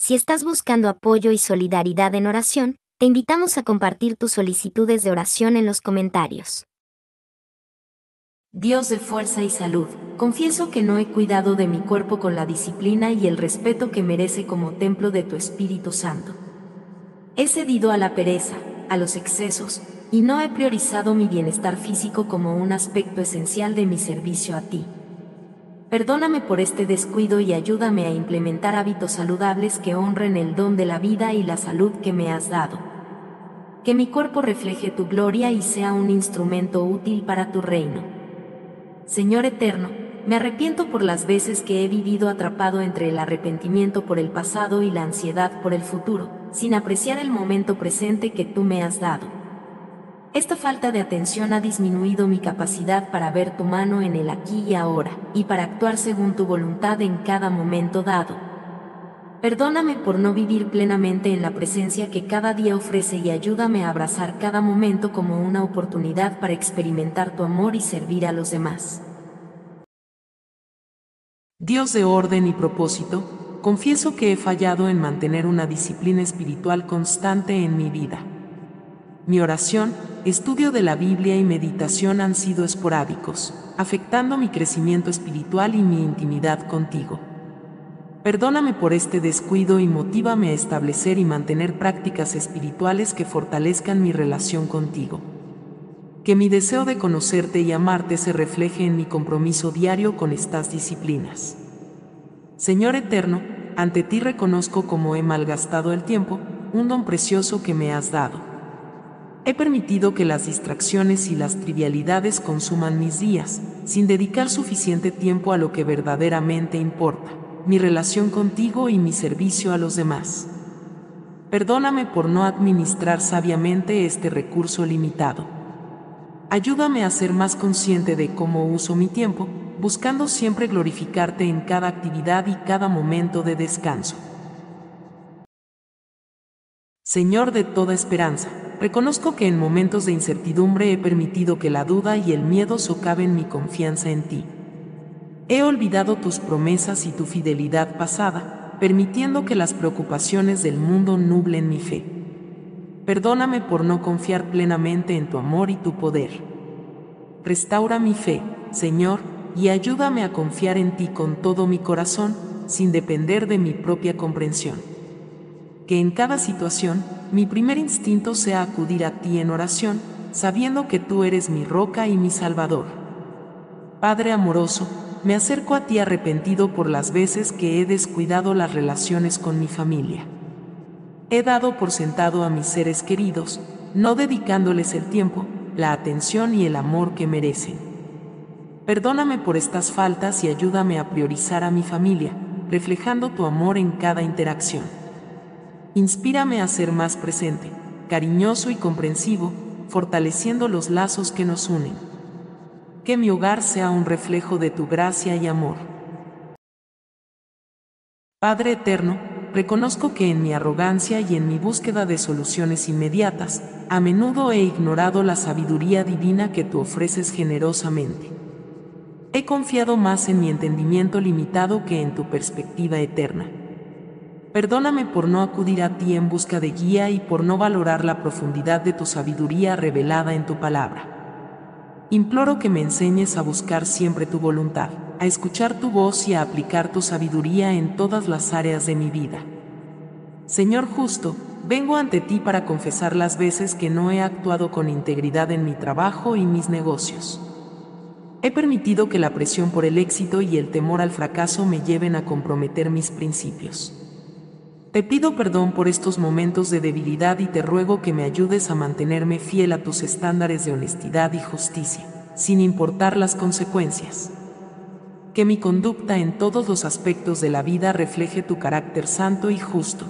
Si estás buscando apoyo y solidaridad en oración, te invitamos a compartir tus solicitudes de oración en los comentarios. Dios de fuerza y salud, confieso que no he cuidado de mi cuerpo con la disciplina y el respeto que merece como templo de tu Espíritu Santo. He cedido a la pereza, a los excesos, y no he priorizado mi bienestar físico como un aspecto esencial de mi servicio a ti. Perdóname por este descuido y ayúdame a implementar hábitos saludables que honren el don de la vida y la salud que me has dado. Que mi cuerpo refleje tu gloria y sea un instrumento útil para tu reino. Señor eterno, me arrepiento por las veces que he vivido atrapado entre el arrepentimiento por el pasado y la ansiedad por el futuro, sin apreciar el momento presente que tú me has dado. Esta falta de atención ha disminuido mi capacidad para ver tu mano en el aquí y ahora, y para actuar según tu voluntad en cada momento dado. Perdóname por no vivir plenamente en la presencia que cada día ofrece y ayúdame a abrazar cada momento como una oportunidad para experimentar tu amor y servir a los demás. Dios de orden y propósito, confieso que he fallado en mantener una disciplina espiritual constante en mi vida. Mi oración, estudio de la Biblia y meditación han sido esporádicos, afectando mi crecimiento espiritual y mi intimidad contigo. Perdóname por este descuido y motívame a establecer y mantener prácticas espirituales que fortalezcan mi relación contigo. Que mi deseo de conocerte y amarte se refleje en mi compromiso diario con estas disciplinas. Señor Eterno, ante ti reconozco como he malgastado el tiempo, un don precioso que me has dado He permitido que las distracciones y las trivialidades consuman mis días, sin dedicar suficiente tiempo a lo que verdaderamente importa, mi relación contigo y mi servicio a los demás. Perdóname por no administrar sabiamente este recurso limitado. Ayúdame a ser más consciente de cómo uso mi tiempo, buscando siempre glorificarte en cada actividad y cada momento de descanso. Señor de toda esperanza, Reconozco que en momentos de incertidumbre he permitido que la duda y el miedo socaven mi confianza en ti. He olvidado tus promesas y tu fidelidad pasada, permitiendo que las preocupaciones del mundo nublen mi fe. Perdóname por no confiar plenamente en tu amor y tu poder. Restaura mi fe, Señor, y ayúdame a confiar en ti con todo mi corazón, sin depender de mi propia comprensión. Que en cada situación, mi primer instinto sea acudir a ti en oración, sabiendo que tú eres mi roca y mi salvador. Padre amoroso, me acerco a ti arrepentido por las veces que he descuidado las relaciones con mi familia. He dado por sentado a mis seres queridos, no dedicándoles el tiempo, la atención y el amor que merecen. Perdóname por estas faltas y ayúdame a priorizar a mi familia, reflejando tu amor en cada interacción. Inspírame a ser más presente, cariñoso y comprensivo, fortaleciendo los lazos que nos unen. Que mi hogar sea un reflejo de tu gracia y amor. Padre Eterno, reconozco que en mi arrogancia y en mi búsqueda de soluciones inmediatas, a menudo he ignorado la sabiduría divina que tú ofreces generosamente. He confiado más en mi entendimiento limitado que en tu perspectiva eterna. Perdóname por no acudir a ti en busca de guía y por no valorar la profundidad de tu sabiduría revelada en tu palabra. Imploro que me enseñes a buscar siempre tu voluntad, a escuchar tu voz y a aplicar tu sabiduría en todas las áreas de mi vida. Señor justo, vengo ante ti para confesar las veces que no he actuado con integridad en mi trabajo y mis negocios. He permitido que la presión por el éxito y el temor al fracaso me lleven a comprometer mis principios. Te pido perdón por estos momentos de debilidad y te ruego que me ayudes a mantenerme fiel a tus estándares de honestidad y justicia, sin importar las consecuencias. Que mi conducta en todos los aspectos de la vida refleje tu carácter santo y justo.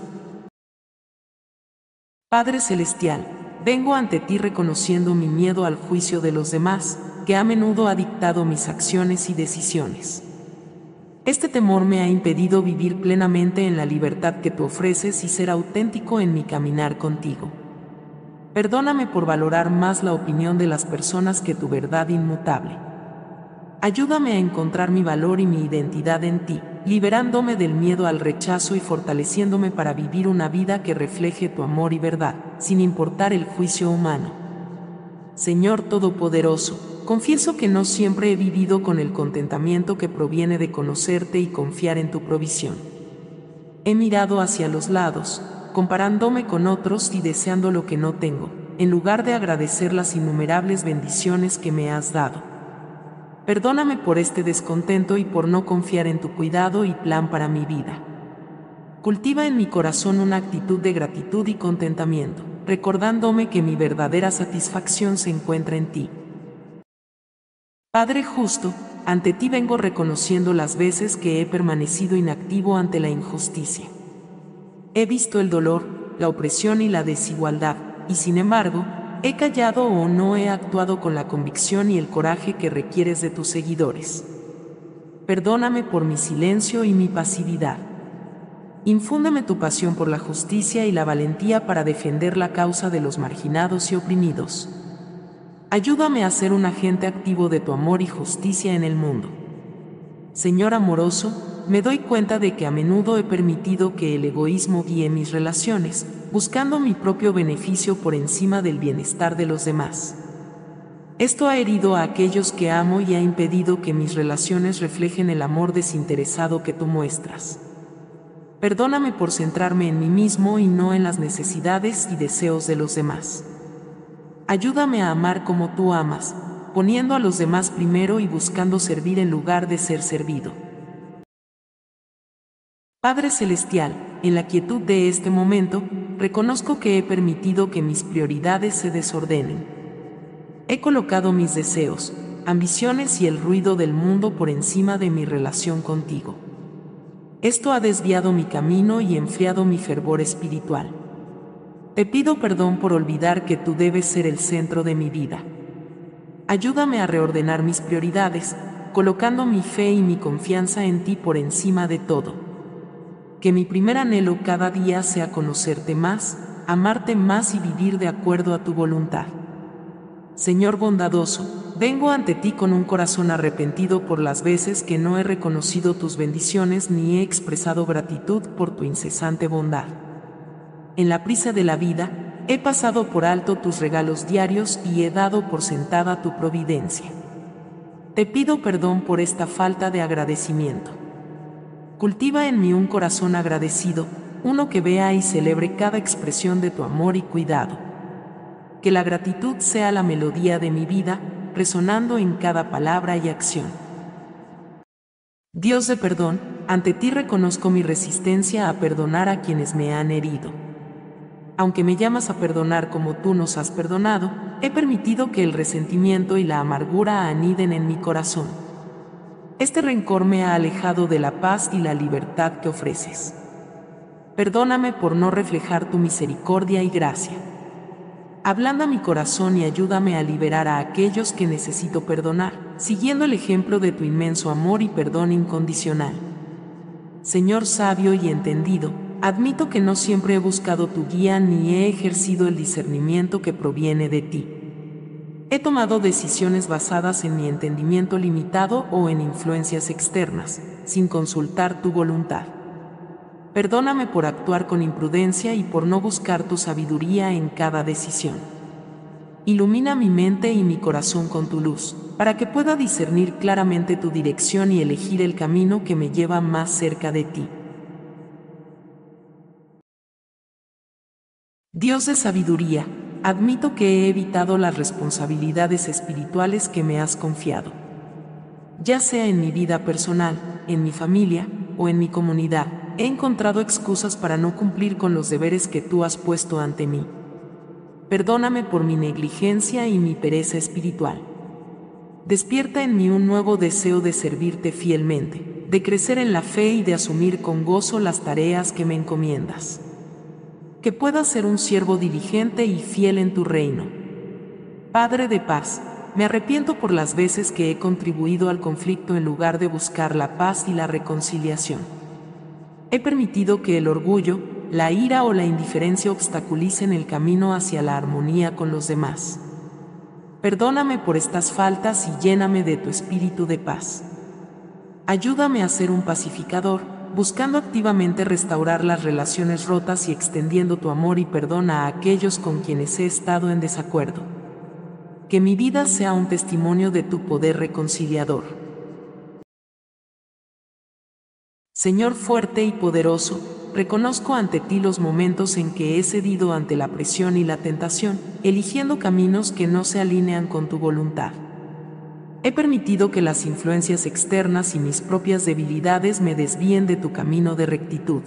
Padre Celestial, vengo ante ti reconociendo mi miedo al juicio de los demás, que a menudo ha dictado mis acciones y decisiones. Este temor me ha impedido vivir plenamente en la libertad que tú ofreces y ser auténtico en mi caminar contigo. Perdóname por valorar más la opinión de las personas que tu verdad inmutable. Ayúdame a encontrar mi valor y mi identidad en ti, liberándome del miedo al rechazo y fortaleciéndome para vivir una vida que refleje tu amor y verdad, sin importar el juicio humano. Señor Todopoderoso, confieso que no siempre he vivido con el contentamiento que proviene de conocerte y confiar en tu provisión. He mirado hacia los lados, comparándome con otros y deseando lo que no tengo, en lugar de agradecer las innumerables bendiciones que me has dado. Perdóname por este descontento y por no confiar en tu cuidado y plan para mi vida. Cultiva en mi corazón una actitud de gratitud y contentamiento, recordándome que mi verdadera satisfacción se encuentra en ti. Padre justo, ante ti vengo reconociendo las veces que he permanecido inactivo ante la injusticia. He visto el dolor, la opresión y la desigualdad, y sin embargo, he callado o no he actuado con la convicción y el coraje que requieres de tus seguidores. Perdóname por mi silencio y mi pasividad. Infúndeme tu pasión por la justicia y la valentía para defender la causa de los marginados y oprimidos. Ayúdame a ser un agente activo de tu amor y justicia en el mundo. Señor amoroso, me doy cuenta de que a menudo he permitido que el egoísmo guíe mis relaciones, buscando mi propio beneficio por encima del bienestar de los demás. Esto ha herido a aquellos que amo y ha impedido que mis relaciones reflejen el amor desinteresado que tú muestras. Perdóname por centrarme en mí mismo y no en las necesidades y deseos de los demás. Ayúdame a amar como tú amas, poniendo a los demás primero y buscando servir en lugar de ser servido. Padre Celestial, en la quietud de este momento, reconozco que he permitido que mis prioridades se desordenen. He colocado mis deseos, ambiciones y el ruido del mundo por encima de mi relación contigo. Esto ha desviado mi camino y enfriado mi fervor espiritual. Te pido perdón por olvidar que tú debes ser el centro de mi vida. Ayúdame a reordenar mis prioridades, colocando mi fe y mi confianza en ti por encima de todo que mi primer anhelo cada día sea conocerte más, amarte más y vivir de acuerdo a tu voluntad. Señor bondadoso, vengo ante ti con un corazón arrepentido por las veces que no he reconocido tus bendiciones ni he expresado gratitud por tu incesante bondad. En la prisa de la vida, he pasado por alto tus regalos diarios y he dado por sentada tu providencia. Te pido perdón por esta falta de agradecimiento. Cultiva en mí un corazón agradecido, uno que vea y celebre cada expresión de tu amor y cuidado. Que la gratitud sea la melodía de mi vida, resonando en cada palabra y acción. Dios de perdón, ante ti reconozco mi resistencia a perdonar a quienes me han herido. Aunque me llamas a perdonar como tú nos has perdonado, he permitido que el resentimiento y la amargura aniden en mi corazón este rencor me ha alejado de la paz y la libertad que ofreces. Perdóname por no reflejar tu misericordia y gracia. Ablanda mi corazón y ayúdame a liberar a aquellos que necesito perdonar, siguiendo el ejemplo de tu inmenso amor y perdón incondicional. Señor sabio y entendido, admito que no siempre he buscado tu guía ni he ejercido el discernimiento que proviene de ti. He tomado decisiones basadas en mi entendimiento limitado o en influencias externas, sin consultar tu voluntad. Perdóname por actuar con imprudencia y por no buscar tu sabiduría en cada decisión. Ilumina mi mente y mi corazón con tu luz, para que pueda discernir claramente tu dirección y elegir el camino que me lleva más cerca de ti. Dios de sabiduría, admito que he evitado las responsabilidades espirituales que me has confiado. Ya sea en mi vida personal, en mi familia o en mi comunidad, he encontrado excusas para no cumplir con los deberes que tú has puesto ante mí. Perdóname por mi negligencia y mi pereza espiritual. Despierta en mí un nuevo deseo de servirte fielmente, de crecer en la fe y de asumir con gozo las tareas que me encomiendas que pueda ser un siervo diligente y fiel en tu reino. Padre de paz, me arrepiento por las veces que he contribuido al conflicto en lugar de buscar la paz y la reconciliación. He permitido que el orgullo, la ira o la indiferencia obstaculicen el camino hacia la armonía con los demás. Perdóname por estas faltas y lléname de tu espíritu de paz. ayúdame a ser un pacificador, buscando activamente restaurar las relaciones rotas y extendiendo tu amor y perdón a aquellos con quienes he estado en desacuerdo. Que mi vida sea un testimonio de tu poder reconciliador. Señor fuerte y poderoso, reconozco ante ti los momentos en que he cedido ante la presión y la tentación, eligiendo caminos que no se alinean con tu voluntad. He permitido que las influencias externas y mis propias debilidades me desvíen de tu camino de rectitud.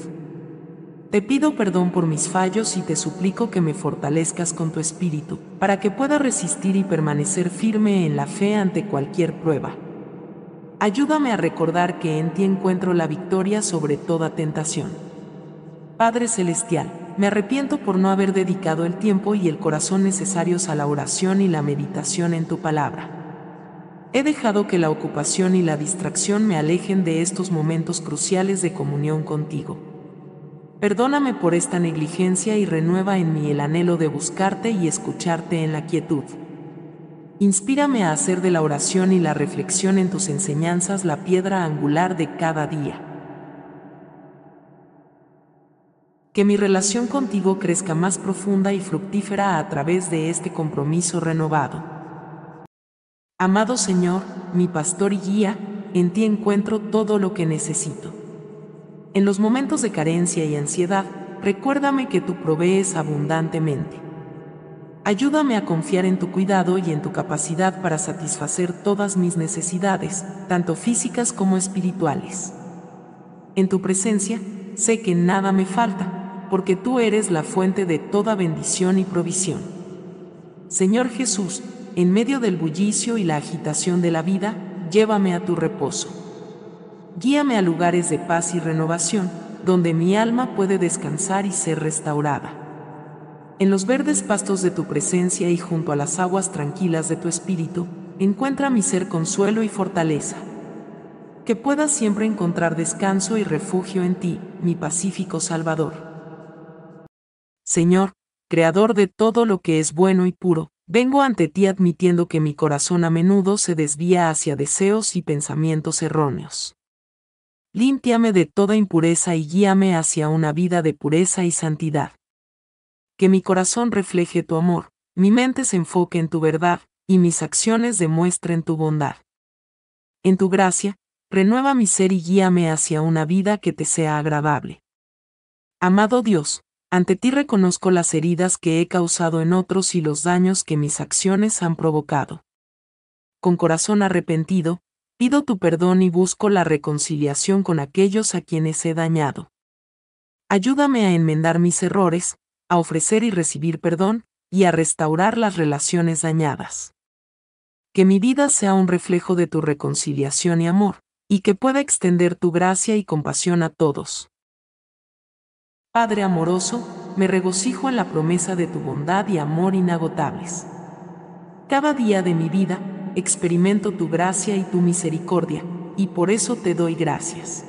Te pido perdón por mis fallos y te suplico que me fortalezcas con tu espíritu, para que pueda resistir y permanecer firme en la fe ante cualquier prueba. Ayúdame a recordar que en ti encuentro la victoria sobre toda tentación. Padre Celestial, me arrepiento por no haber dedicado el tiempo y el corazón necesarios a la oración y la meditación en tu palabra. He dejado que la ocupación y la distracción me alejen de estos momentos cruciales de comunión contigo. Perdóname por esta negligencia y renueva en mí el anhelo de buscarte y escucharte en la quietud. Inspírame a hacer de la oración y la reflexión en tus enseñanzas la piedra angular de cada día. Que mi relación contigo crezca más profunda y fructífera a través de este compromiso renovado. Amado Señor, mi pastor y guía, en ti encuentro todo lo que necesito. En los momentos de carencia y ansiedad, recuérdame que tú provees abundantemente. Ayúdame a confiar en tu cuidado y en tu capacidad para satisfacer todas mis necesidades, tanto físicas como espirituales. En tu presencia, sé que nada me falta, porque tú eres la fuente de toda bendición y provisión. Señor Jesús, en medio del bullicio y la agitación de la vida, llévame a tu reposo. Guíame a lugares de paz y renovación, donde mi alma puede descansar y ser restaurada. En los verdes pastos de tu presencia y junto a las aguas tranquilas de tu espíritu, encuentra mi ser consuelo y fortaleza. Que pueda siempre encontrar descanso y refugio en ti, mi pacífico Salvador. Señor, Creador de todo lo que es bueno y puro, Vengo ante ti admitiendo que mi corazón a menudo se desvía hacia deseos y pensamientos erróneos. Límpiame de toda impureza y guíame hacia una vida de pureza y santidad. Que mi corazón refleje tu amor, mi mente se enfoque en tu verdad, y mis acciones demuestren tu bondad. En tu gracia, renueva mi ser y guíame hacia una vida que te sea agradable. Amado Dios, ante ti reconozco las heridas que he causado en otros y los daños que mis acciones han provocado. Con corazón arrepentido, pido tu perdón y busco la reconciliación con aquellos a quienes he dañado. Ayúdame a enmendar mis errores, a ofrecer y recibir perdón, y a restaurar las relaciones dañadas. Que mi vida sea un reflejo de tu reconciliación y amor, y que pueda extender tu gracia y compasión a todos. Padre amoroso, me regocijo en la promesa de tu bondad y amor inagotables. Cada día de mi vida, experimento tu gracia y tu misericordia, y por eso te doy gracias.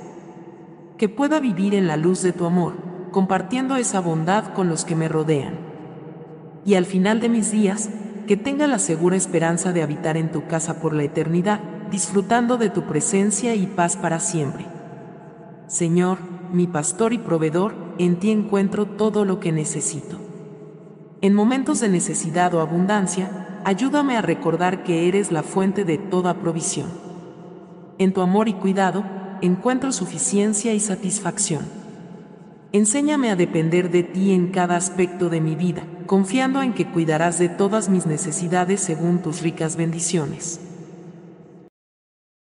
Que pueda vivir en la luz de tu amor, compartiendo esa bondad con los que me rodean. Y al final de mis días, que tenga la segura esperanza de habitar en tu casa por la eternidad, disfrutando de tu presencia y paz para siempre. Señor, mi pastor y proveedor, en ti encuentro todo lo que necesito. En momentos de necesidad o abundancia, ayúdame a recordar que eres la fuente de toda provisión. En tu amor y cuidado, encuentro suficiencia y satisfacción. Enséñame a depender de ti en cada aspecto de mi vida, confiando en que cuidarás de todas mis necesidades según tus ricas bendiciones.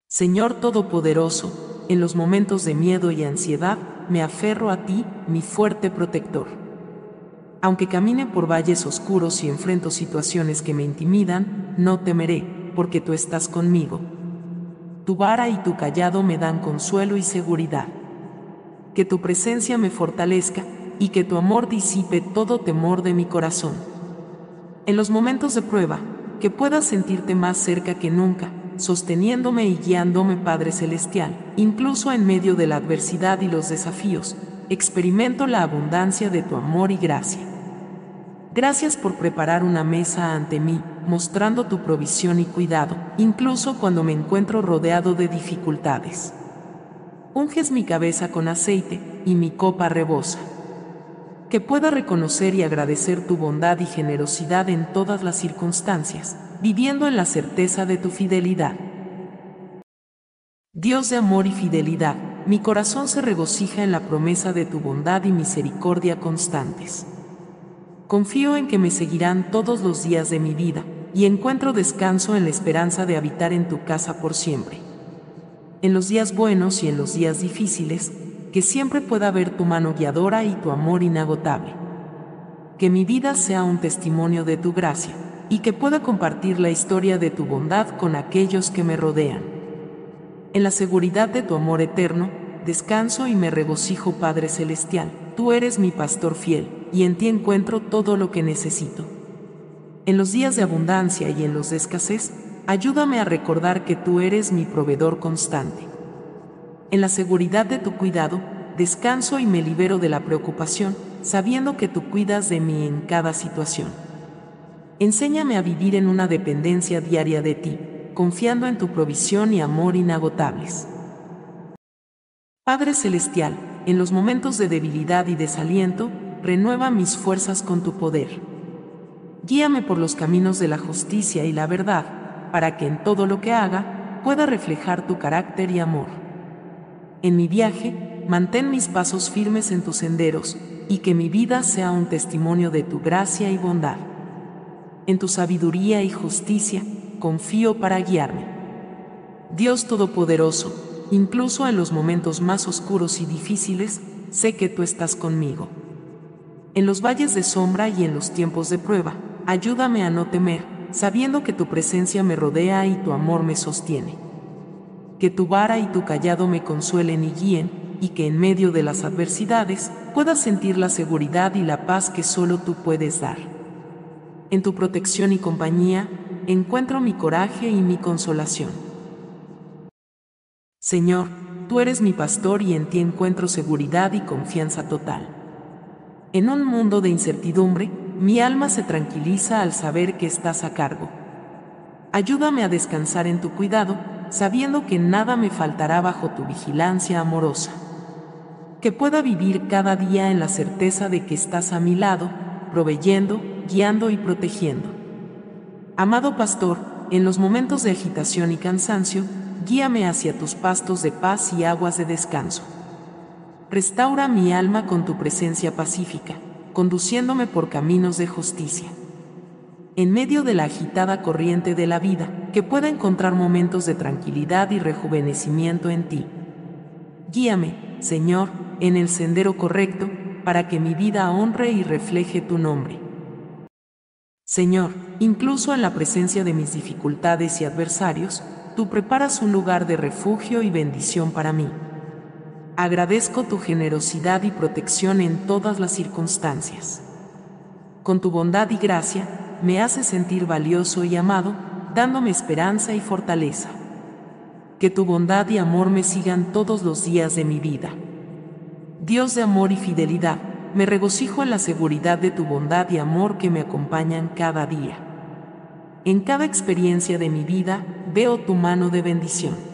Señor Todopoderoso, en los momentos de miedo y ansiedad, me aferro a ti, mi fuerte protector. Aunque camine por valles oscuros y enfrento situaciones que me intimidan, no temeré, porque tú estás conmigo. Tu vara y tu callado me dan consuelo y seguridad. Que tu presencia me fortalezca y que tu amor disipe todo temor de mi corazón. En los momentos de prueba, que puedas sentirte más cerca que nunca, sosteniéndome y guiándome Padre Celestial, incluso en medio de la adversidad y los desafíos, experimento la abundancia de tu amor y gracia. Gracias por preparar una mesa ante mí, mostrando tu provisión y cuidado, incluso cuando me encuentro rodeado de dificultades. Unges mi cabeza con aceite, y mi copa rebosa. Que pueda reconocer y agradecer tu bondad y generosidad en todas las circunstancias, viviendo en la certeza de tu fidelidad. Dios de amor y fidelidad, mi corazón se regocija en la promesa de tu bondad y misericordia constantes. Confío en que me seguirán todos los días de mi vida, y encuentro descanso en la esperanza de habitar en tu casa por siempre. En los días buenos y en los días difíciles, que siempre pueda ver tu mano guiadora y tu amor inagotable. Que mi vida sea un testimonio de tu gracia, y que pueda compartir la historia de tu bondad con aquellos que me rodean. En la seguridad de tu amor eterno, descanso y me regocijo Padre Celestial, tú eres mi pastor fiel, y en ti encuentro todo lo que necesito. En los días de abundancia y en los de escasez, ayúdame a recordar que tú eres mi proveedor constante. En la seguridad de tu cuidado, descanso y me libero de la preocupación, sabiendo que tú cuidas de mí en cada situación. Enséñame a vivir en una dependencia diaria de ti, confiando en tu provisión y amor inagotables. Padre Celestial, en los momentos de debilidad y desaliento, renueva mis fuerzas con tu poder. Guíame por los caminos de la justicia y la verdad, para que en todo lo que haga pueda reflejar tu carácter y amor. En mi viaje, mantén mis pasos firmes en tus senderos, y que mi vida sea un testimonio de tu gracia y bondad. En tu sabiduría y justicia, confío para guiarme. Dios Todopoderoso, incluso en los momentos más oscuros y difíciles, sé que tú estás conmigo. En los valles de sombra y en los tiempos de prueba, ayúdame a no temer, sabiendo que tu presencia me rodea y tu amor me sostiene. Que tu vara y tu callado me consuelen y guíen, y que en medio de las adversidades pueda sentir la seguridad y la paz que solo tú puedes dar. En tu protección y compañía, encuentro mi coraje y mi consolación. Señor, tú eres mi pastor y en ti encuentro seguridad y confianza total. En un mundo de incertidumbre, mi alma se tranquiliza al saber que estás a cargo. Ayúdame a descansar en tu cuidado, sabiendo que nada me faltará bajo tu vigilancia amorosa. Que pueda vivir cada día en la certeza de que estás a mi lado, proveyendo, guiando y protegiendo. Amado pastor, en los momentos de agitación y cansancio, guíame hacia tus pastos de paz y aguas de descanso. Restaura mi alma con tu presencia pacífica, conduciéndome por caminos de justicia. En medio de la agitada corriente de la vida, que pueda encontrar momentos de tranquilidad y rejuvenecimiento en ti. Guíame, Señor, en el sendero correcto, para que mi vida honre y refleje tu nombre. Señor, incluso en la presencia de mis dificultades y adversarios, tú preparas un lugar de refugio y bendición para mí. Agradezco tu generosidad y protección en todas las circunstancias. Con tu bondad y gracia, me haces sentir valioso y amado, dándome esperanza y fortaleza. Que tu bondad y amor me sigan todos los días de mi vida. Dios de amor y fidelidad, me regocijo en la seguridad de tu bondad y amor que me acompañan cada día. En cada experiencia de mi vida veo tu mano de bendición.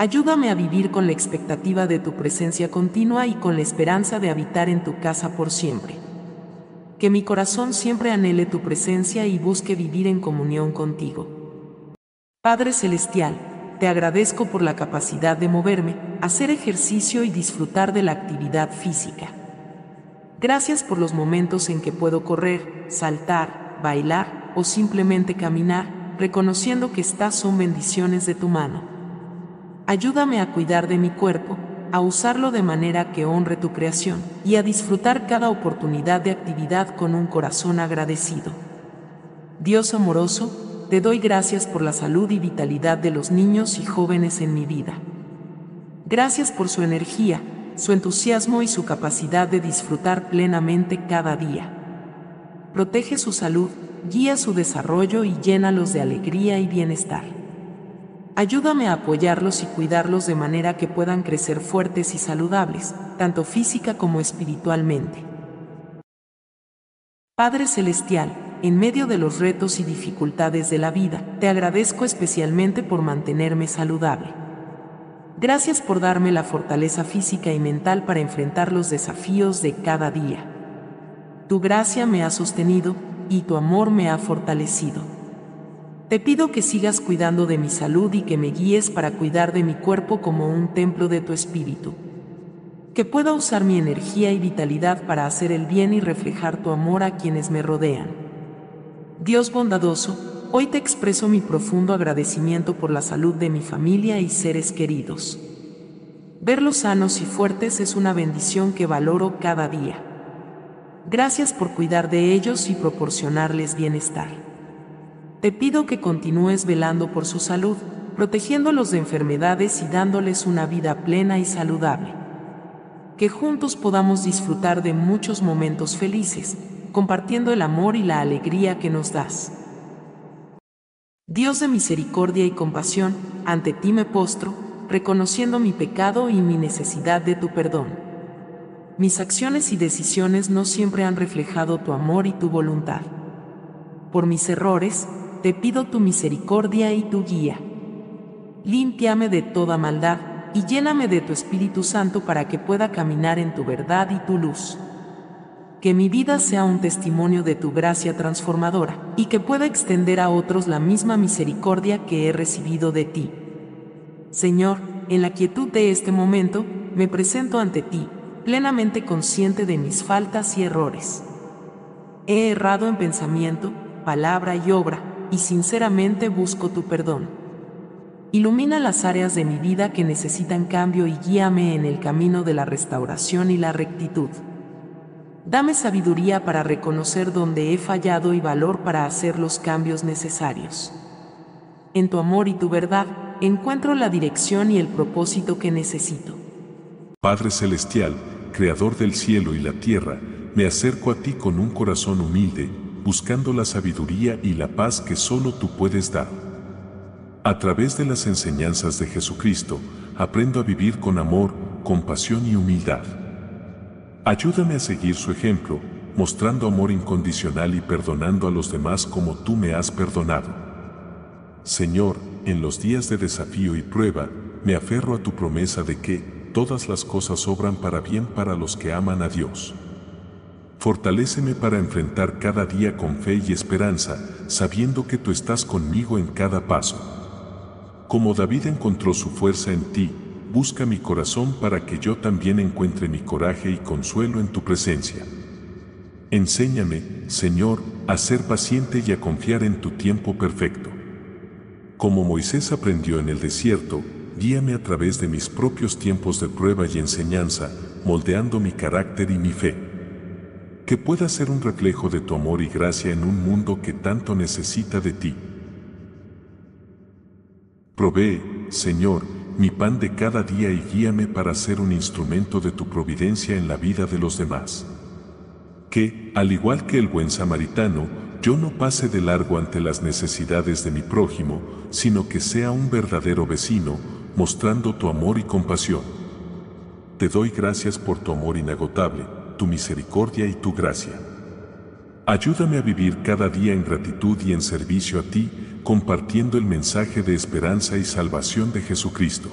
Ayúdame a vivir con la expectativa de tu presencia continua y con la esperanza de habitar en tu casa por siempre. Que mi corazón siempre anhele tu presencia y busque vivir en comunión contigo. Padre Celestial, te agradezco por la capacidad de moverme, hacer ejercicio y disfrutar de la actividad física. Gracias por los momentos en que puedo correr, saltar, bailar o simplemente caminar, reconociendo que estas son bendiciones de tu mano. Ayúdame a cuidar de mi cuerpo, a usarlo de manera que honre tu creación y a disfrutar cada oportunidad de actividad con un corazón agradecido. Dios amoroso, te doy gracias por la salud y vitalidad de los niños y jóvenes en mi vida. Gracias por su energía, su entusiasmo y su capacidad de disfrutar plenamente cada día. Protege su salud, guía su desarrollo y llénalos de alegría y bienestar. Ayúdame a apoyarlos y cuidarlos de manera que puedan crecer fuertes y saludables, tanto física como espiritualmente. Padre Celestial, en medio de los retos y dificultades de la vida, te agradezco especialmente por mantenerme saludable. Gracias por darme la fortaleza física y mental para enfrentar los desafíos de cada día. Tu gracia me ha sostenido y tu amor me ha fortalecido. Te pido que sigas cuidando de mi salud y que me guíes para cuidar de mi cuerpo como un templo de tu espíritu. Que pueda usar mi energía y vitalidad para hacer el bien y reflejar tu amor a quienes me rodean. Dios bondadoso, Hoy te expreso mi profundo agradecimiento por la salud de mi familia y seres queridos. Verlos sanos y fuertes es una bendición que valoro cada día. Gracias por cuidar de ellos y proporcionarles bienestar. Te pido que continúes velando por su salud, protegiéndolos de enfermedades y dándoles una vida plena y saludable. Que juntos podamos disfrutar de muchos momentos felices, compartiendo el amor y la alegría que nos das. Dios de misericordia y compasión, ante ti me postro, reconociendo mi pecado y mi necesidad de tu perdón. Mis acciones y decisiones no siempre han reflejado tu amor y tu voluntad. Por mis errores, te pido tu misericordia y tu guía. Límpiame de toda maldad y lléname de tu Espíritu Santo para que pueda caminar en tu verdad y tu luz que mi vida sea un testimonio de tu gracia transformadora, y que pueda extender a otros la misma misericordia que he recibido de ti. Señor, en la quietud de este momento, me presento ante ti, plenamente consciente de mis faltas y errores. He errado en pensamiento, palabra y obra, y sinceramente busco tu perdón. Ilumina las áreas de mi vida que necesitan cambio y guíame en el camino de la restauración y la rectitud. Dame sabiduría para reconocer dónde he fallado y valor para hacer los cambios necesarios. En tu amor y tu verdad, encuentro la dirección y el propósito que necesito. Padre Celestial, Creador del cielo y la tierra, me acerco a ti con un corazón humilde, buscando la sabiduría y la paz que solo tú puedes dar. A través de las enseñanzas de Jesucristo, aprendo a vivir con amor, compasión y humildad. Ayúdame a seguir su ejemplo, mostrando amor incondicional y perdonando a los demás como tú me has perdonado. Señor, en los días de desafío y prueba, me aferro a tu promesa de que todas las cosas obran para bien para los que aman a Dios. Fortaléceme para enfrentar cada día con fe y esperanza, sabiendo que tú estás conmigo en cada paso. Como David encontró su fuerza en ti, busca mi corazón para que yo también encuentre mi coraje y consuelo en tu presencia. Enséñame, Señor, a ser paciente y a confiar en tu tiempo perfecto. Como Moisés aprendió en el desierto, guíame a través de mis propios tiempos de prueba y enseñanza, moldeando mi carácter y mi fe. Que pueda ser un reflejo de tu amor y gracia en un mundo que tanto necesita de ti. Provee, Señor, mi pan de cada día y guíame para ser un instrumento de tu providencia en la vida de los demás. Que, al igual que el buen samaritano, yo no pase de largo ante las necesidades de mi prójimo, sino que sea un verdadero vecino, mostrando tu amor y compasión. Te doy gracias por tu amor inagotable, tu misericordia y tu gracia. Ayúdame a vivir cada día en gratitud y en servicio a ti, compartiendo el mensaje de esperanza y salvación de Jesucristo.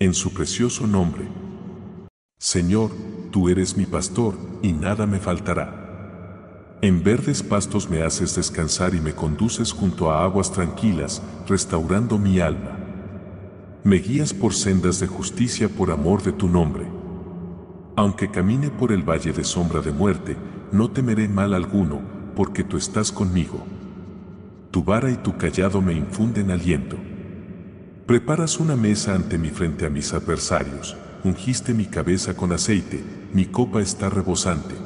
En su precioso nombre. Señor, tú eres mi pastor, y nada me faltará. En verdes pastos me haces descansar y me conduces junto a aguas tranquilas, restaurando mi alma. Me guías por sendas de justicia por amor de tu nombre. Aunque camine por el valle de sombra de muerte, no temeré mal alguno, porque tú estás conmigo. Tu vara y tu callado me infunden aliento. Preparas una mesa ante mi frente a mis adversarios, ungiste mi cabeza con aceite, mi copa está rebosante.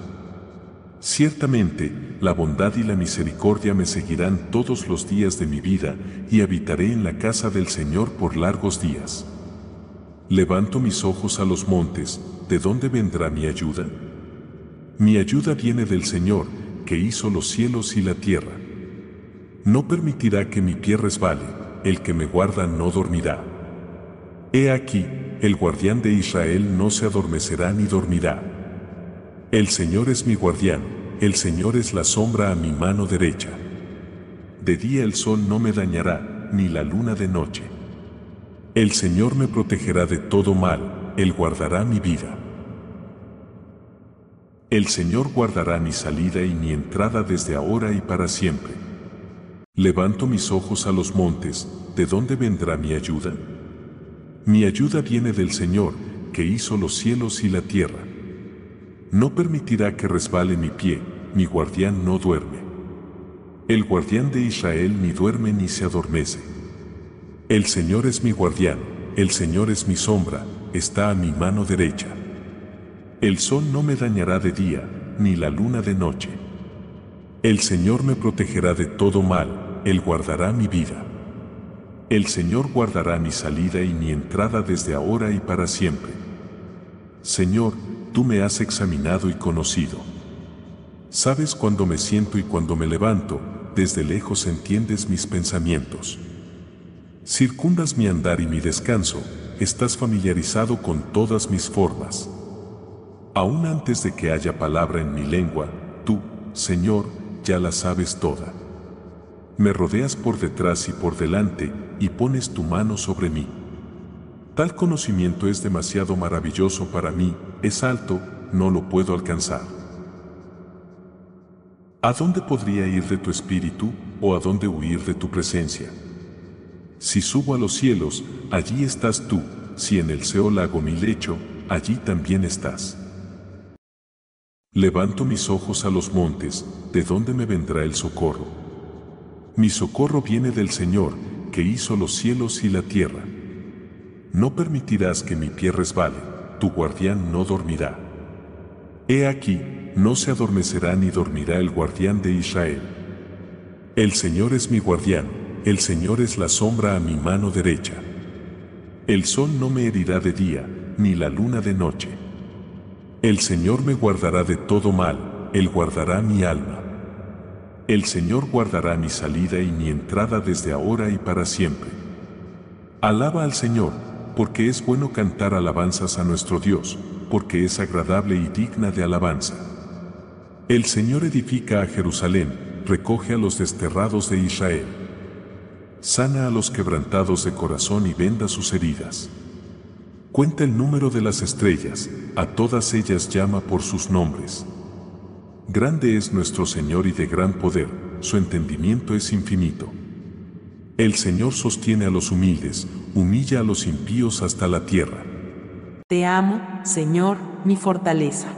Ciertamente, la bondad y la misericordia me seguirán todos los días de mi vida, y habitaré en la casa del Señor por largos días. Levanto mis ojos a los montes, ¿de dónde vendrá mi ayuda? Mi ayuda viene del Señor, que hizo los cielos y la tierra. No permitirá que mi pie resbale, el que me guarda no dormirá. He aquí, el guardián de Israel no se adormecerá ni dormirá. El Señor es mi guardián, el Señor es la sombra a mi mano derecha. De día el sol no me dañará, ni la luna de noche. El Señor me protegerá de todo mal, Él guardará mi vida. El Señor guardará mi salida y mi entrada desde ahora y para siempre. Levanto mis ojos a los montes, ¿de dónde vendrá mi ayuda? Mi ayuda viene del Señor, que hizo los cielos y la tierra. No permitirá que resbale mi pie, mi guardián no duerme. El guardián de Israel ni duerme ni se adormece. El Señor es mi guardián, el Señor es mi sombra, está a mi mano derecha. El sol no me dañará de día, ni la luna de noche. El Señor me protegerá de todo mal, Él guardará mi vida. El Señor guardará mi salida y mi entrada desde ahora y para siempre. Señor, tú me has examinado y conocido. Sabes cuando me siento y cuando me levanto, desde lejos entiendes mis pensamientos. Circundas mi andar y mi descanso, estás familiarizado con todas mis formas. Aún antes de que haya palabra en mi lengua, tú, Señor, ya la sabes toda. Me rodeas por detrás y por delante, y pones tu mano sobre mí. Tal conocimiento es demasiado maravilloso para mí, es alto, no lo puedo alcanzar. ¿A dónde podría ir de tu espíritu o a dónde huir de tu presencia? Si subo a los cielos, allí estás tú, si en el Seol hago mi lecho, allí también estás. Levanto mis ojos a los montes, ¿de dónde me vendrá el socorro? Mi socorro viene del Señor, que hizo los cielos y la tierra. No permitirás que mi pie resbale, tu guardián no dormirá. He aquí, no se adormecerá ni dormirá el guardián de Israel. El Señor es mi guardián, el Señor es la sombra a mi mano derecha. El sol no me herirá de día, ni la luna de noche. El Señor me guardará de todo mal, Él guardará mi alma. El Señor guardará mi salida y mi entrada desde ahora y para siempre. Alaba al Señor, porque es bueno cantar alabanzas a nuestro Dios, porque es agradable y digna de alabanza. El Señor edifica a Jerusalén, recoge a los desterrados de Israel. Sana a los quebrantados de corazón y venda sus heridas. Cuenta el número de las estrellas, a todas ellas llama por sus nombres. Grande es nuestro Señor y de gran poder, su entendimiento es infinito. El Señor sostiene a los humildes, humilla a los impíos hasta la tierra. Te amo, Señor, mi fortaleza.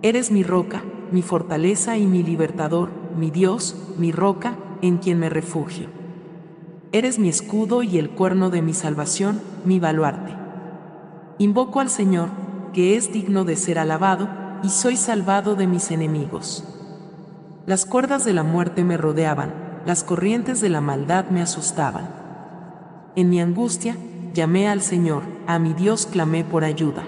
Eres mi roca, mi fortaleza y mi libertador, mi Dios, mi roca, en quien me refugio. Eres mi escudo y el cuerno de mi salvación, mi baluarte. Invoco al Señor, que es digno de ser alabado, y soy salvado de mis enemigos. Las cuerdas de la muerte me rodeaban, las corrientes de la maldad me asustaban. En mi angustia, llamé al Señor, a mi Dios clamé por ayuda.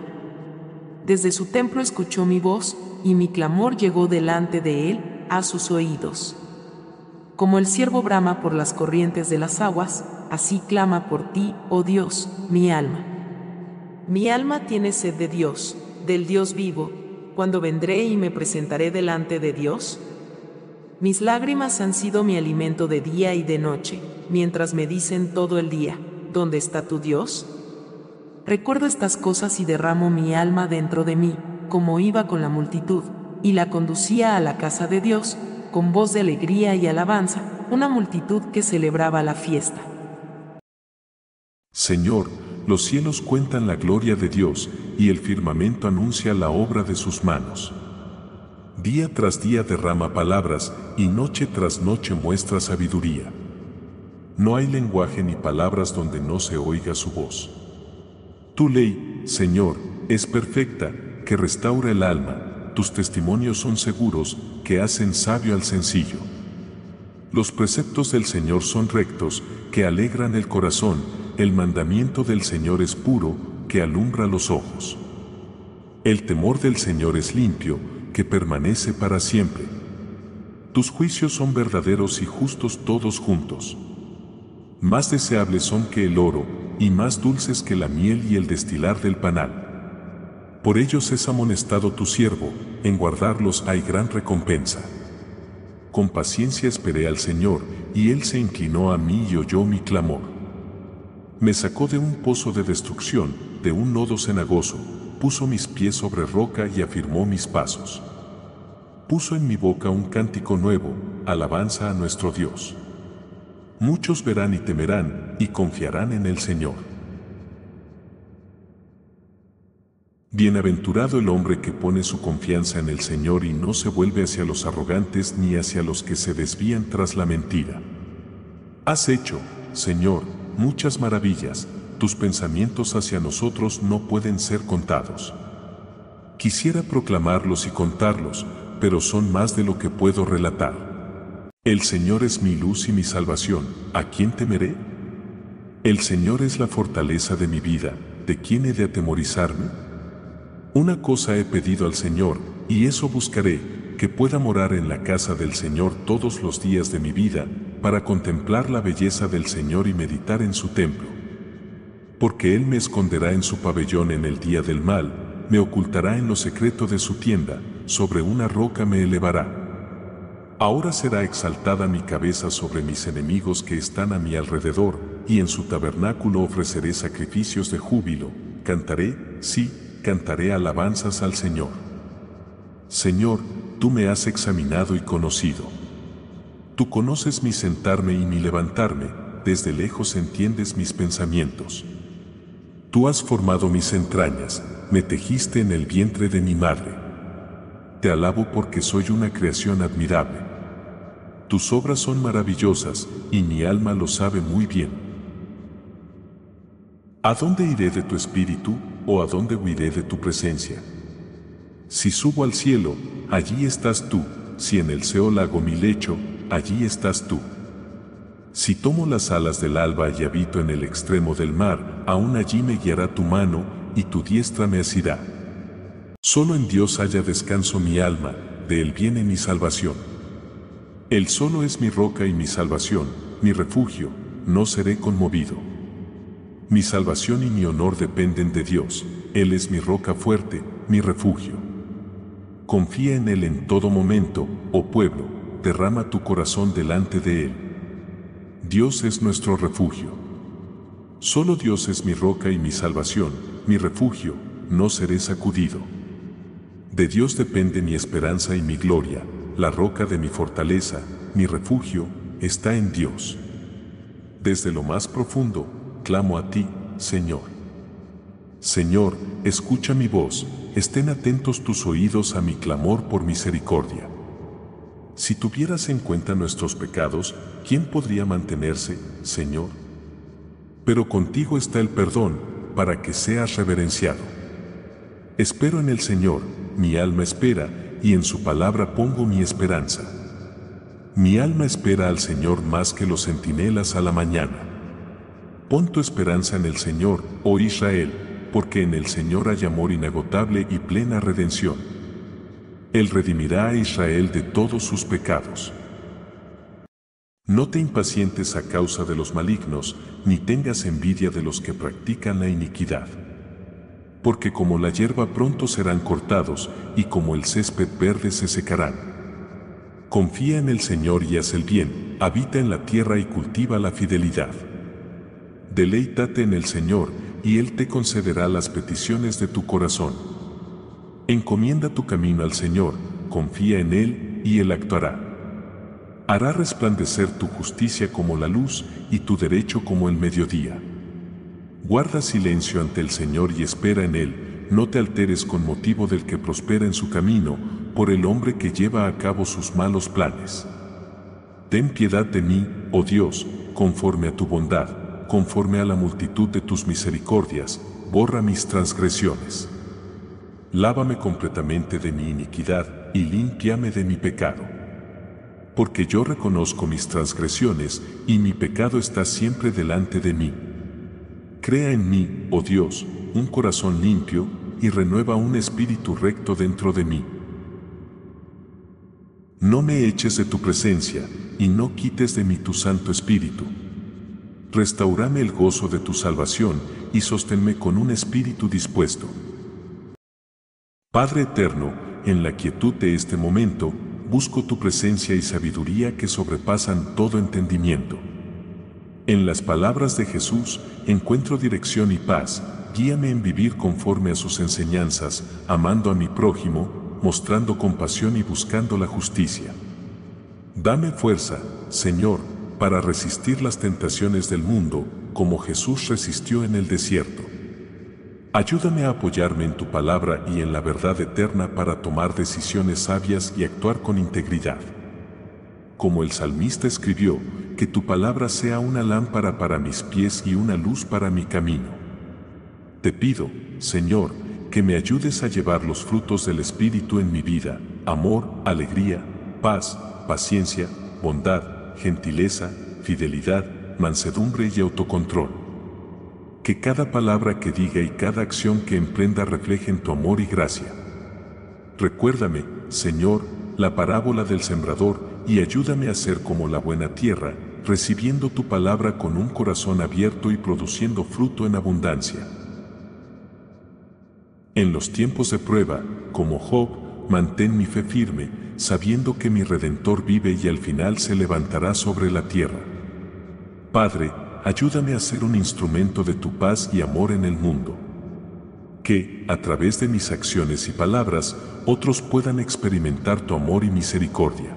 Desde su templo escuchó mi voz, y mi clamor llegó delante de él, a sus oídos. Como el ciervo brama por las corrientes de las aguas, así clama por ti, oh Dios, mi alma. Mi alma tiene sed de Dios, del Dios vivo, cuando vendré y me presentaré delante de Dios. Mis lágrimas han sido mi alimento de día y de noche, mientras me dicen todo el día, ¿dónde está tu Dios? Recuerdo estas cosas y derramo mi alma dentro de mí, como iba con la multitud, y la conducía a la casa de Dios, con voz de alegría y alabanza, una multitud que celebraba la fiesta. Señor, los cielos cuentan la gloria de Dios, y el firmamento anuncia la obra de sus manos. Día tras día derrama palabras, y noche tras noche muestra sabiduría. No hay lenguaje ni palabras donde no se oiga su voz. Tu ley, Señor, es perfecta, que restaura el alma, tus testimonios son seguros, que hacen sabio al sencillo. Los preceptos del Señor son rectos, que alegran el corazón, el mandamiento del Señor es puro, que alumbra los ojos. El temor del Señor es limpio, que permanece para siempre. Tus juicios son verdaderos y justos todos juntos. Más deseables son que el oro, y más dulces que la miel y el destilar del panal. Por ellos es amonestado tu siervo, en guardarlos hay gran recompensa. Con paciencia esperé al Señor, y Él se inclinó a mí y oyó mi clamor. Me sacó de un pozo de destrucción, de un nodo cenagoso, puso mis pies sobre roca y afirmó mis pasos. Puso en mi boca un cántico nuevo, alabanza a nuestro Dios. Muchos verán y temerán, y confiarán en el Señor. Bienaventurado el hombre que pone su confianza en el Señor y no se vuelve hacia los arrogantes ni hacia los que se desvían tras la mentira. Has hecho, Señor, muchas maravillas, tus pensamientos hacia nosotros no pueden ser contados. Quisiera proclamarlos y contarlos, pero son más de lo que puedo relatar. El Señor es mi luz y mi salvación, ¿a quién temeré? El Señor es la fortaleza de mi vida, ¿de quién he de atemorizarme? Una cosa he pedido al Señor, y eso buscaré, que pueda morar en la casa del Señor todos los días de mi vida, para contemplar la belleza del Señor y meditar en su templo. Porque Él me esconderá en su pabellón en el día del mal, me ocultará en lo secreto de su tienda, sobre una roca me elevará. Ahora será exaltada mi cabeza sobre mis enemigos que están a mi alrededor, y en su tabernáculo ofreceré sacrificios de júbilo, cantaré, sí, cantaré alabanzas al Señor. Señor, tú me has examinado y conocido. Tú conoces mi sentarme y mi levantarme, desde lejos entiendes mis pensamientos. Tú has formado mis entrañas, me tejiste en el vientre de mi madre. Te alabo porque soy una creación admirable. Tus obras son maravillosas, y mi alma lo sabe muy bien. ¿A dónde iré de tu espíritu, o a dónde huiré de tu presencia? Si subo al cielo, allí estás tú, si en el Seol hago mi lecho, allí estás tú. Si tomo las alas del alba y habito en el extremo del mar, aún allí me guiará tu mano, y tu diestra me asirá. Solo en Dios haya descanso mi alma, de él viene mi salvación. Él solo es mi roca y mi salvación, mi refugio, no seré conmovido. Mi salvación y mi honor dependen de Dios, Él es mi roca fuerte, mi refugio. Confía en Él en todo momento, oh pueblo, derrama tu corazón delante de Él. Dios es nuestro refugio. Solo Dios es mi roca y mi salvación, mi refugio, no seré sacudido. De Dios depende mi esperanza y mi gloria, la roca de mi fortaleza, mi refugio, está en Dios. Desde lo más profundo, clamo a ti, Señor. Señor, escucha mi voz, estén atentos tus oídos a mi clamor por misericordia. Si tuvieras en cuenta nuestros pecados, ¿quién podría mantenerse, Señor? Pero contigo está el perdón, para que seas reverenciado. Espero en el Señor, mi alma espera, y en su palabra pongo mi esperanza. Mi alma espera al Señor más que los centinelas a la mañana. Pon tu esperanza en el Señor, oh Israel, porque en el Señor hay amor inagotable y plena redención. Él redimirá a Israel de todos sus pecados. No te impacientes a causa de los malignos, ni tengas envidia de los que practican la iniquidad. Porque como la hierba pronto serán cortados, y como el césped verde se secarán. Confía en el Señor y haz el bien, habita en la tierra y cultiva la fidelidad. Deleítate en el Señor, y Él te concederá las peticiones de tu corazón. Encomienda tu camino al Señor, confía en Él, y Él actuará. Hará resplandecer tu justicia como la luz y tu derecho como el mediodía. Guarda silencio ante el Señor y espera en Él, no te alteres con motivo del que prospera en su camino, por el hombre que lleva a cabo sus malos planes. Ten piedad de mí, oh Dios, conforme a tu bondad conforme a la multitud de tus misericordias, borra mis transgresiones. Lávame completamente de mi iniquidad y límpiame de mi pecado. Porque yo reconozco mis transgresiones y mi pecado está siempre delante de mí. Crea en mí, oh Dios, un corazón limpio y renueva un espíritu recto dentro de mí. No me eches de tu presencia y no quites de mí tu Santo Espíritu. Restaurame el gozo de tu salvación y sosténme con un espíritu dispuesto. Padre eterno, en la quietud de este momento, busco tu presencia y sabiduría que sobrepasan todo entendimiento. En las palabras de Jesús encuentro dirección y paz, guíame en vivir conforme a sus enseñanzas, amando a mi prójimo, mostrando compasión y buscando la justicia. Dame fuerza, Señor, para resistir las tentaciones del mundo, como Jesús resistió en el desierto. Ayúdame a apoyarme en tu palabra y en la verdad eterna para tomar decisiones sabias y actuar con integridad. Como el salmista escribió, que tu palabra sea una lámpara para mis pies y una luz para mi camino. Te pido, Señor, que me ayudes a llevar los frutos del Espíritu en mi vida, amor, alegría, paz, paciencia, bondad, gentileza, fidelidad, mansedumbre y autocontrol. Que cada palabra que diga y cada acción que emprenda reflejen tu amor y gracia. Recuérdame, Señor, la parábola del sembrador y ayúdame a ser como la buena tierra, recibiendo tu palabra con un corazón abierto y produciendo fruto en abundancia. En los tiempos de prueba, como Job, mantén mi fe firme, sabiendo que mi Redentor vive y al final se levantará sobre la tierra. Padre, ayúdame a ser un instrumento de tu paz y amor en el mundo. Que, a través de mis acciones y palabras, otros puedan experimentar tu amor y misericordia.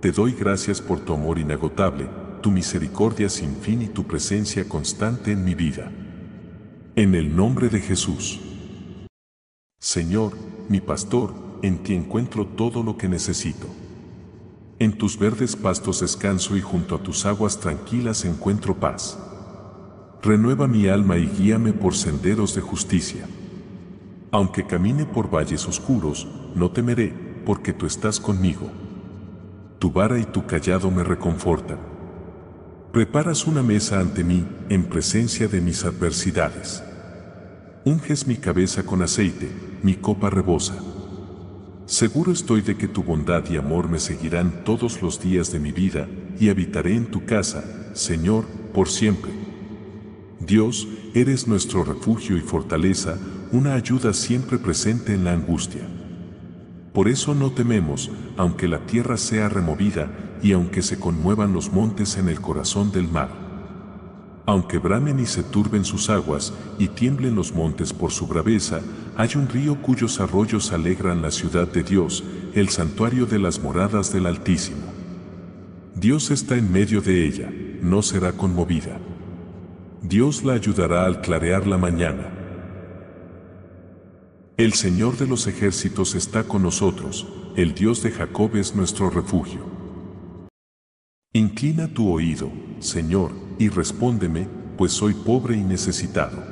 Te doy gracias por tu amor inagotable, tu misericordia sin fin y tu presencia constante en mi vida. En el nombre de Jesús. Señor, mi pastor, en ti encuentro todo lo que necesito. En tus verdes pastos descanso y junto a tus aguas tranquilas encuentro paz. Renueva mi alma y guíame por senderos de justicia. Aunque camine por valles oscuros, no temeré, porque tú estás conmigo tu vara y tu callado me reconfortan. Preparas una mesa ante mí en presencia de mis adversidades. Unges mi cabeza con aceite, mi copa rebosa. Seguro estoy de que tu bondad y amor me seguirán todos los días de mi vida y habitaré en tu casa, Señor, por siempre. Dios, eres nuestro refugio y fortaleza, una ayuda siempre presente en la angustia. Por eso no tememos, aunque la tierra sea removida y aunque se conmuevan los montes en el corazón del mar. Aunque bramen y se turben sus aguas y tiemblen los montes por su braveza, hay un río cuyos arroyos alegran la ciudad de Dios, el santuario de las moradas del Altísimo. Dios está en medio de ella, no será conmovida. Dios la ayudará al clarear la mañana. El Señor de los ejércitos está con nosotros, el Dios de Jacob es nuestro refugio. Inclina tu oído, Señor, y respóndeme, pues soy pobre y necesitado.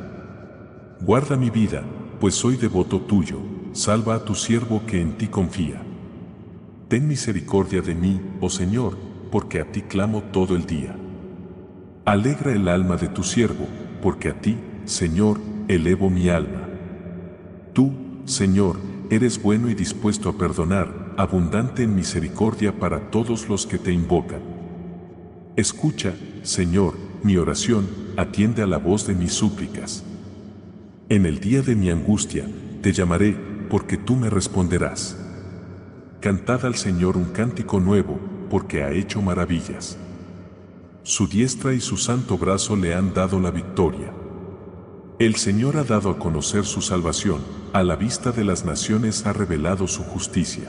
Guarda mi vida, pues soy devoto tuyo, salva a tu siervo que en ti confía. Ten misericordia de mí, oh Señor, porque a ti clamo todo el día. Alegra el alma de tu siervo, porque a ti, Señor, elevo mi alma. Tú, Señor, eres bueno y dispuesto a perdonar, abundante en misericordia para todos los que te invocan. Escucha, Señor, mi oración, atiende a la voz de mis súplicas. En el día de mi angustia, te llamaré, porque tú me responderás. Cantad al Señor un cántico nuevo, porque ha hecho maravillas. Su diestra y su santo brazo le han dado la victoria. El Señor ha dado a conocer su salvación, a la vista de las naciones ha revelado su justicia.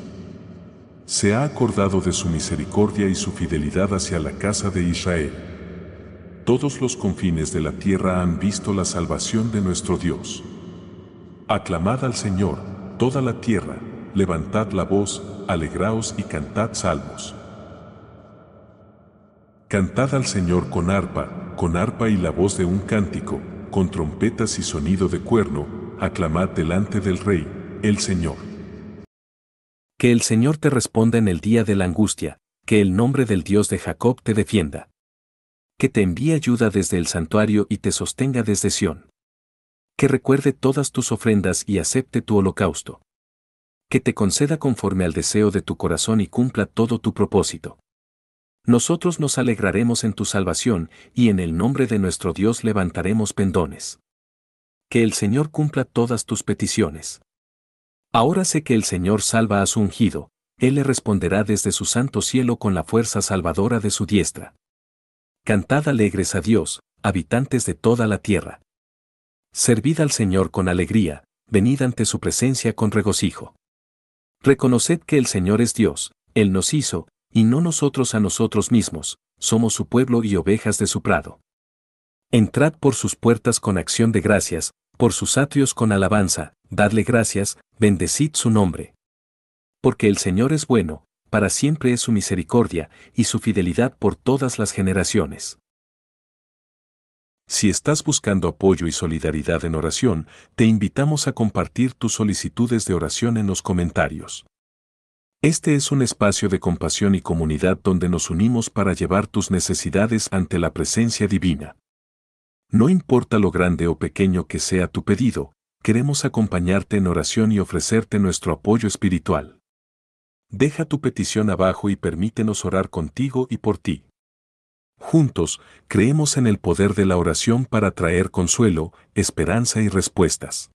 Se ha acordado de su misericordia y su fidelidad hacia la casa de Israel. Todos los confines de la tierra han visto la salvación de nuestro Dios. Aclamad al Señor, toda la tierra, levantad la voz, alegraos y cantad salmos. Cantad al Señor con arpa, con arpa y la voz de un cántico, con trompetas y sonido de cuerno, aclamad delante del Rey, el Señor. Que el Señor te responda en el día de la angustia, que el nombre del Dios de Jacob te defienda. Que te envíe ayuda desde el santuario y te sostenga desde Sión. Que recuerde todas tus ofrendas y acepte tu holocausto. Que te conceda conforme al deseo de tu corazón y cumpla todo tu propósito. Nosotros nos alegraremos en tu salvación, y en el nombre de nuestro Dios levantaremos pendones. Que el Señor cumpla todas tus peticiones. Ahora sé que el Señor salva a su ungido, Él le responderá desde su santo cielo con la fuerza salvadora de su diestra. Cantad alegres a Dios, habitantes de toda la tierra. Servid al Señor con alegría, venid ante su presencia con regocijo. Reconoced que el Señor es Dios, Él nos hizo, y no nosotros a nosotros mismos, somos su pueblo y ovejas de su prado. Entrad por sus puertas con acción de gracias, por sus atrios con alabanza, dadle gracias, bendecid su nombre. Porque el Señor es bueno, para siempre es su misericordia, y su fidelidad por todas las generaciones. Si estás buscando apoyo y solidaridad en oración, te invitamos a compartir tus solicitudes de oración en los comentarios. Este es un espacio de compasión y comunidad donde nos unimos para llevar tus necesidades ante la presencia divina. No importa lo grande o pequeño que sea tu pedido, queremos acompañarte en oración y ofrecerte nuestro apoyo espiritual. Deja tu petición abajo y permítenos orar contigo y por ti. Juntos, creemos en el poder de la oración para traer consuelo, esperanza y respuestas.